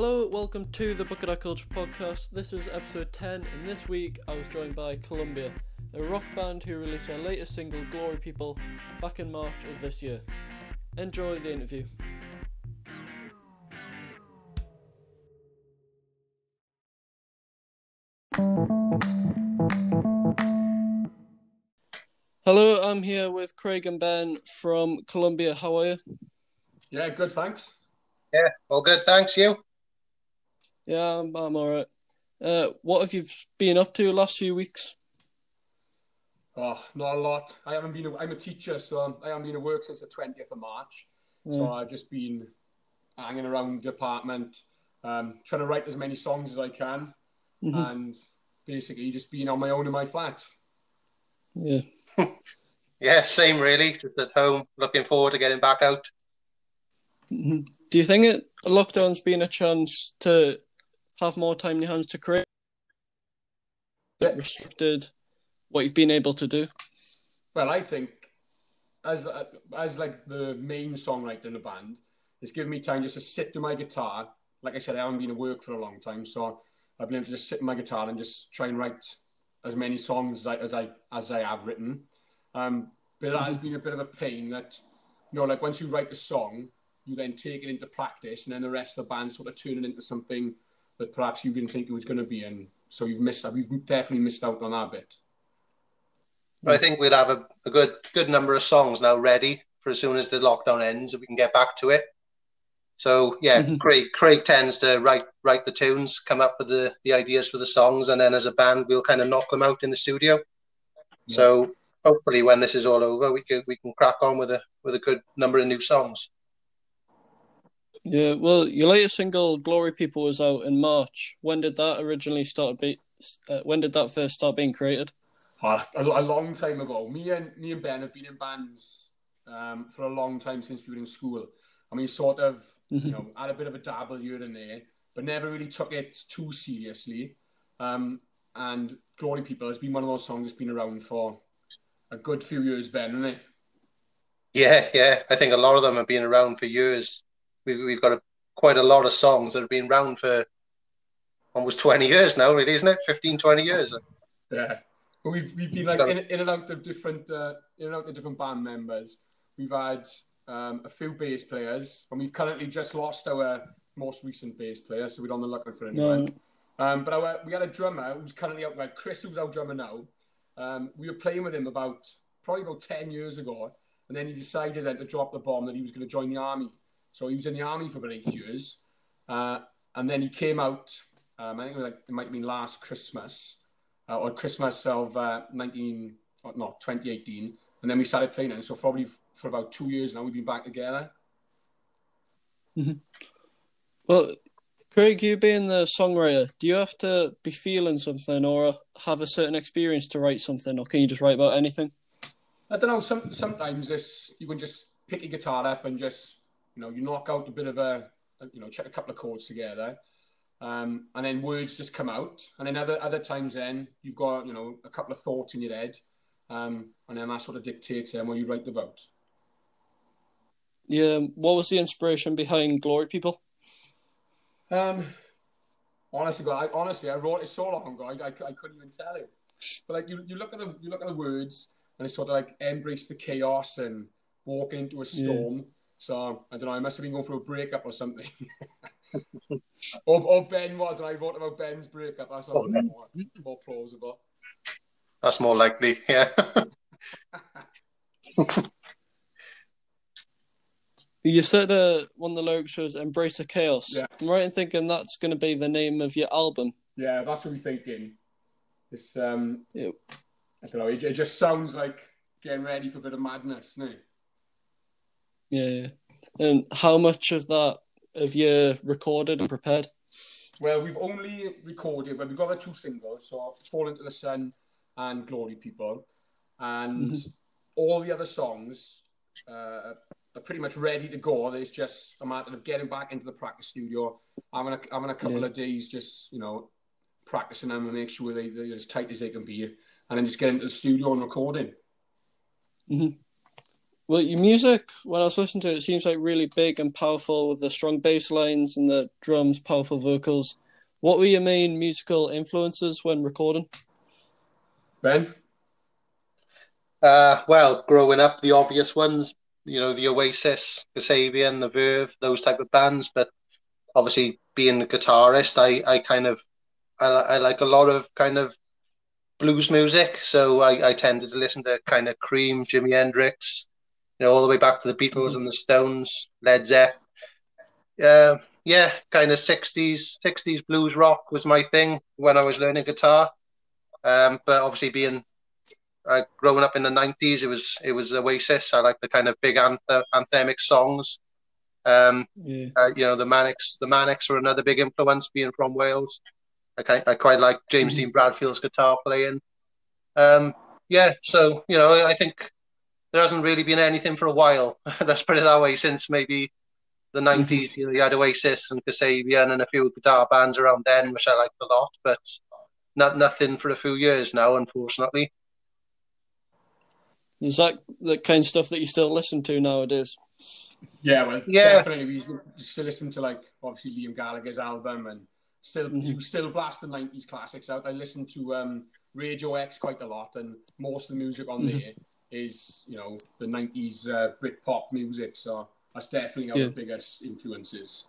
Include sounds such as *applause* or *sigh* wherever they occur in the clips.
Hello, welcome to the Bucket of Culture podcast. This is episode 10, and this week I was joined by Columbia, a rock band who released their latest single, Glory People, back in March of this year. Enjoy the interview. Hello, I'm here with Craig and Ben from Columbia. How are you? Yeah, good, thanks. Yeah, all good. Thanks. You? Yeah, I'm, I'm all right. Uh, what have you been up to the last few weeks? Oh, not a lot. I haven't been. I'm a teacher, so I haven't been at work since the 20th of March. So I've just been hanging around the apartment, um, trying to write as many songs as I can, Mhm. and basically just being on my own in my flat. Yeah. *laughs* Yeah, same really. Just at home, looking forward to getting back out. Mhm. Do you think it lockdown's been a chance to have more time in your hands to create Yeah. restricted what you've been able to do? Well, I think as as like the main songwriter in the band, it's given me time just to sit to my guitar. Like I said, I haven't been at work for a long time, so I've been able to just sit my guitar and just try and write as many songs as I as I, as I have written. Um, but that has been a bit of a pain. That you know, like once you write the song, you then take it into practice, and then the rest of the band sort of turn it into something that perhaps you didn't think it was going to be, and so you've missed. You've definitely missed out on that bit. But I think we'd have a, a good good number of songs now ready for as soon as the lockdown ends, and we can get back to it. So yeah, Mhm. Craig Craig tends to write write the tunes, come up with the, the ideas for the songs, and then as a band we'll kind of knock them out in the studio. So hopefully when this is all over, we can we can crack on with a with a good number of new songs. Yeah, well, your latest single, "Glory People," was out in March. When did that originally start? Be uh, when did that first start being created? Uh, a, a long time ago. Me and me and Ben have been in bands um, for a long time since we were in school, I mean, sort of, you know, had a bit of a dabble here and there, but never really took it too seriously. Um, and "Glory People" has been one of those songs that's been around for a good few years, Ben, hasn't it? Yeah, yeah. I think a lot of them have been around for years. We've we've got a, quite a lot of songs that have been around for almost 20 years now, really, isn't it? 15, 20 years. Yeah. But we've, we've been like in, in and out of different uh, in and out of different band members. We've had um, a few bass players, and we've currently just lost our most recent bass player, so we're on the lookout for anyone. No. Um, but our, we had a drummer who's currently out. Like Chris, who's our drummer now. Um, we were playing with him about probably about ten years ago, and then he decided then to drop the bomb that he was going to join the army. So he was in the army for about eight years, uh, and then he came out. Um, I think it, was like, it might have been last Christmas uh, or Christmas of uh, 19, or no, 2018, and then we started playing it. So probably for about two years now, we've been back together. Well, Craig, you being the songwriter, do you have to be feeling something or have a certain experience to write something, or can you just write about anything? I don't know. Some sometimes this you can just pick your guitar up and just you know you knock out a bit of a you know check a couple of chords together, um, and then words just come out. And then other other times then you've got you know a couple of thoughts in your head, um, and then that sort of dictates then what you write about. Yeah, what was the inspiration behind Glory People? Um, honestly, God, I, honestly, I wrote it so long ago, I, I, I couldn't even tell you. But like, you, you look at the you look at the words, and it's sort of like embrace the chaos and walk into a storm. So I don't know. I must have been going through a breakup or something. *laughs* or, or Ben was, and I wrote about Ben's breakup. That's Oh, more, more plausible. That's more likely. Yeah. *laughs* You said uh, one of the lyrics was "Embrace the Chaos." Yeah. I'm right in thinking that's going to be the name of your album. Yeah, that's what we're thinking. It's um, Yeah. I don't know. It, it just sounds like getting ready for a bit of madness, doesn't it? Yeah. And how much of that have you recorded and prepared? Well, we've only recorded, well, we've got our two singles, so Fall Into the Sun and Glory People. And all the other songs uh, are pretty much ready to go. It's just a matter of getting back into the practice studio, having a, having a couple Yeah. of days just, you know, practicing them and make sure they, they're as tight as they can be. And then just get into the studio and recording. Well, your music, when I was listening to it, it seems like really big and powerful with the strong bass lines and the drums, powerful vocals. What were your main musical influences when recording? Ben? Uh, well, growing up, the obvious ones, you know, the Oasis, Kasabian, the Verve, those type of bands. But obviously, being a guitarist, I, I kind of, I, I like a lot of kind of blues music. So I, I tended to listen to kind of Cream, Jimi Hendrix, you know, all the way back to the Beatles and the Stones, Led Zepp. Uh, yeah, kind of 60s, 60s blues rock was my thing when I was learning guitar. Um, but obviously being uh, growing up in the 90s, it was it was Oasis. I like the kind of big anthem, anthemic songs. Um, yeah. uh, you know, the Manics, the Manics were another big influence being from Wales. I, I quite like James mm-hmm. Dean Bradfield's guitar playing. Um, yeah, so you know, I think there hasn't really been anything for a while. *laughs* Let's put it that way. Since maybe the '90s, mm-hmm. you know, you had Oasis and Kasabian and a few guitar bands around then, which I liked a lot, but not nothing for a few years now, unfortunately. Is that the kind of stuff that you still listen to nowadays? Yeah, well, yeah. definitely. We still listen to like obviously Liam Gallagher's album and still mm-hmm. still blast the nineties classics out. I listen to um, Radio X quite a lot, and most of the music on mm-hmm. there is you know the nineties uh, Britpop music. So that's definitely our yeah. biggest influences.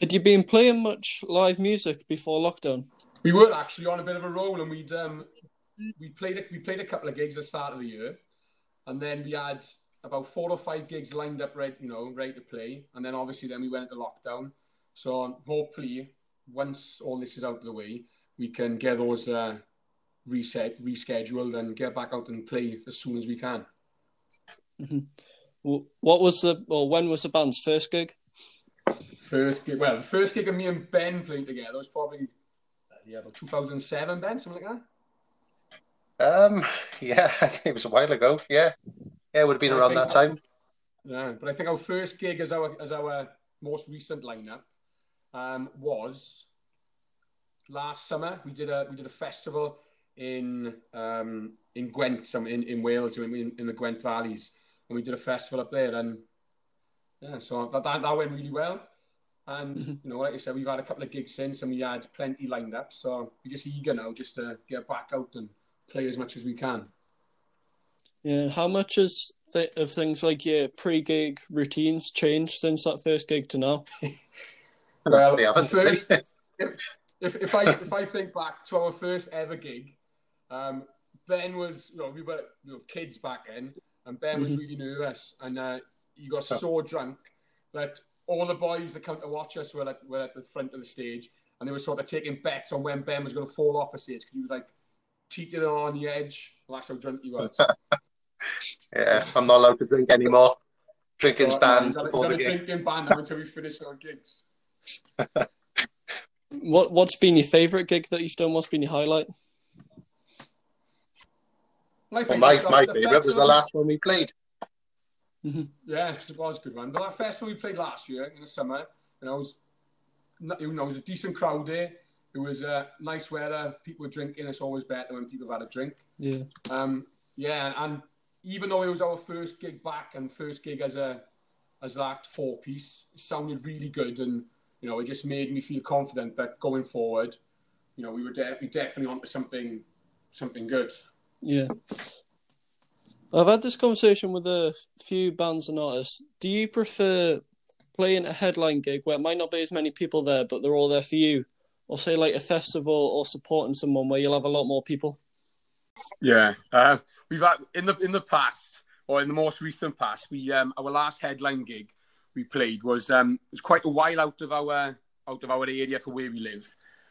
Had you been playing much live music before lockdown? We were actually on a bit of a roll, and we'd um, we played a, we played a couple of gigs at the start of the year, and then we had about four or five gigs lined up, right, you know, ready to play, and then obviously then we went into lockdown. So hopefully, once all this is out of the way, we can get those uh, reset, rescheduled, and get back out and play as soon as we can. Mm-hmm. What was the or when was the band's first gig? First gig, well, the first gig of me and Ben playing together was probably yeah, about 2007, Ben, something like that. Um, yeah, *laughs* it was a while ago. Yeah, yeah, it would have been I around that time. Yeah, but I think our first gig as our as our most recent lineup um, was last summer. We did a we did a festival in um, in Gwent, some in, in Wales, in, in the Gwent Valleys, and we did a festival up there. And yeah, so that that, that went really well. And mm-hmm. you know, like I said, we've had a couple of gigs since, and we had plenty lined up. So we're just eager now, just to get back out and play as much as we can. Yeah, how much has th- of things like your pre-gig routines changed since that first gig to now? *laughs* well, first, if, if, if, I if I think back to our first ever gig, um, Ben was you know we were you know, kids back then, and Ben was mm-hmm. really nervous, and uh, he got so drunk that all the boys that come to watch us were at, were at the front of the stage, and they were sort of taking bets on when Ben was going to fall off the stage because he was like cheating on the edge. Well, that's how drunk he was. *laughs* yeah, I'm not allowed to drink anymore. Drinking's so, banned no, before the gig. Drinking banned until we finish our gigs. *laughs* what What's been your favourite gig that you've done? What's been your highlight? Well, my my favourite was the last one we played. Mm-hmm. Yeah, it was a good one. But that festival we played last year in the summer, you know, it was, you know, it was a decent crowd there. It was uh, nice weather. People were drinking. It's always better when people have had a drink. Yeah. Um. Yeah, and even though it was our first gig back and first gig as a as that four piece, it sounded really good, and you know, it just made me feel confident that going forward, you know, we were de- we definitely onto something something good. Yeah. I've had this conversation with a few bands and artists. Do you prefer playing a headline gig where it might not be as many people there, but they're all there for you, or say like a festival or supporting someone where you'll have a lot more people? Yeah, uh, we've had in the in the past or in the most recent past, we um, our last headline gig we played was um, was quite a while out of our out of our area for where we live,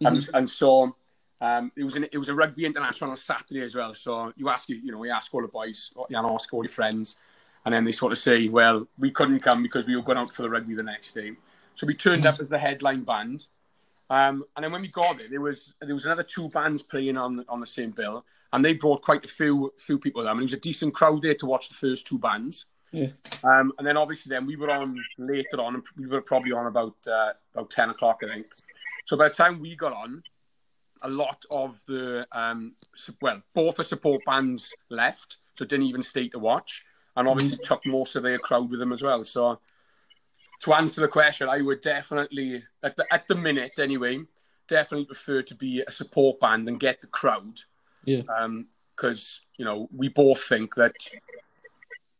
mm-hmm. and, and so um, it was an, it was a rugby international on Saturday as well. So you ask you you know we ask all the boys, you know, ask all your friends, and then they sort of say, well, we couldn't come because we were going out for the rugby the next day. So we turned up as the headline band, um, and then when we got there, there was there was another two bands playing on on the same bill, and they brought quite a few few people there. I mean, it was a decent crowd there to watch the first two bands. Yeah. Um, and then obviously then we were on later on, and we were probably on about uh, about ten o'clock, I think. So by the time we got on, a lot of the um, well, both the support bands left, so didn't even stay to watch. and obviously took most of their crowd with them as well. So to answer the question, I would definitely at the at the minute anyway, definitely prefer to be a support band and get the crowd. Yeah. Because you know we both think that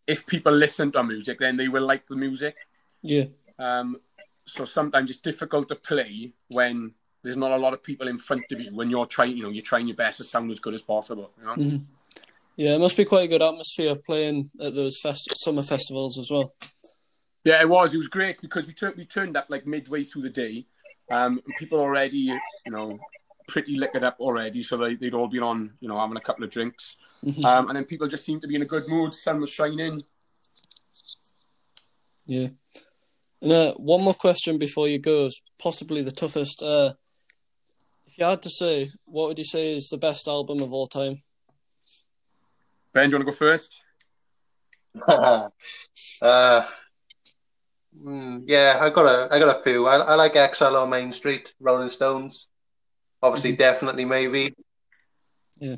if people listen to our music, then they will like the music. Yeah. Um, so sometimes it's difficult to play when there's not a lot of people in front of you when you're trying, you know, you're trying your best to sound as good as possible. You know? Mm-hmm. Yeah, it must be quite a good atmosphere playing at those fest- summer festivals as well. Yeah, it was. It was great because we turned we turned up like midway through the day, um, and people already, you know, pretty liquored up already. So they, they'd all been on, you know, having a couple of drinks, Mhm. um, and then people just seemed to be in a good mood. Sun was shining. Yeah. And uh, one more question before you go is possibly the toughest. Uh, you had to say, what would you say is the best album of all time? Ben, do you want to go first? *laughs* uh, mm, yeah, I got a, I got a few. I, I like Exile on Main Street, Rolling Stones. Obviously, definitely, maybe. Yeah.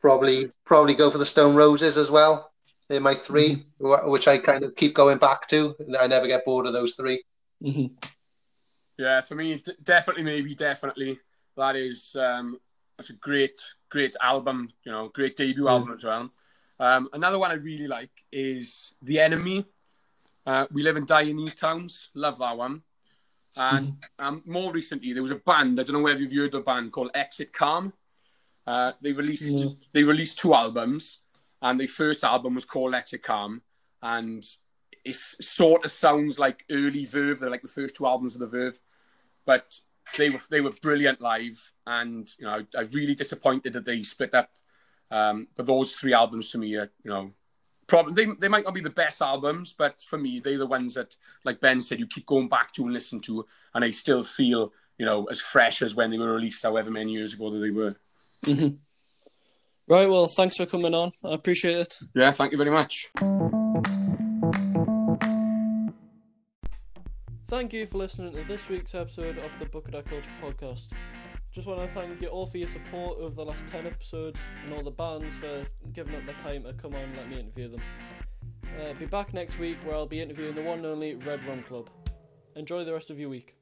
Probably, probably go for the Stone Roses as well. They're my 3 wh- which I kind of keep going back to. I never get bored of those three. hmm Yeah, for me, d- definitely, maybe, definitely. That is, um, that's a great, great album. You know, great debut Yeah. album as well. Um, another one I really like is The Enemy. Uh, we live and die in these towns. Love that one. And *laughs* um, more recently, there was a band. I don't know whether you've heard the band called Exit Calm. Uh, they released No. they released two albums, and the first album was called Exit Calm, and it sort of sounds like early Verve. They're like the first two albums of the Verve, but they were they were brilliant live, and you know I, I really disappointed that they split up. Um, but those three albums to me are you know probably they, they might not be the best albums, but for me they're the ones that like Ben said you keep going back to and listen to, and I still feel you know as fresh as when they were released however many years ago that they were. hmm Right, well, thanks for coming on. I appreciate it. Yeah, thank you very much. Thank you for listening to this week's episode of the Our Culture podcast. Just want to thank you all for your support over the last 10 episodes and all the bands for giving up their time to come on and let me interview them. Uh, be back next week where I'll be interviewing the one and only Red Rum Club. Enjoy the rest of your week.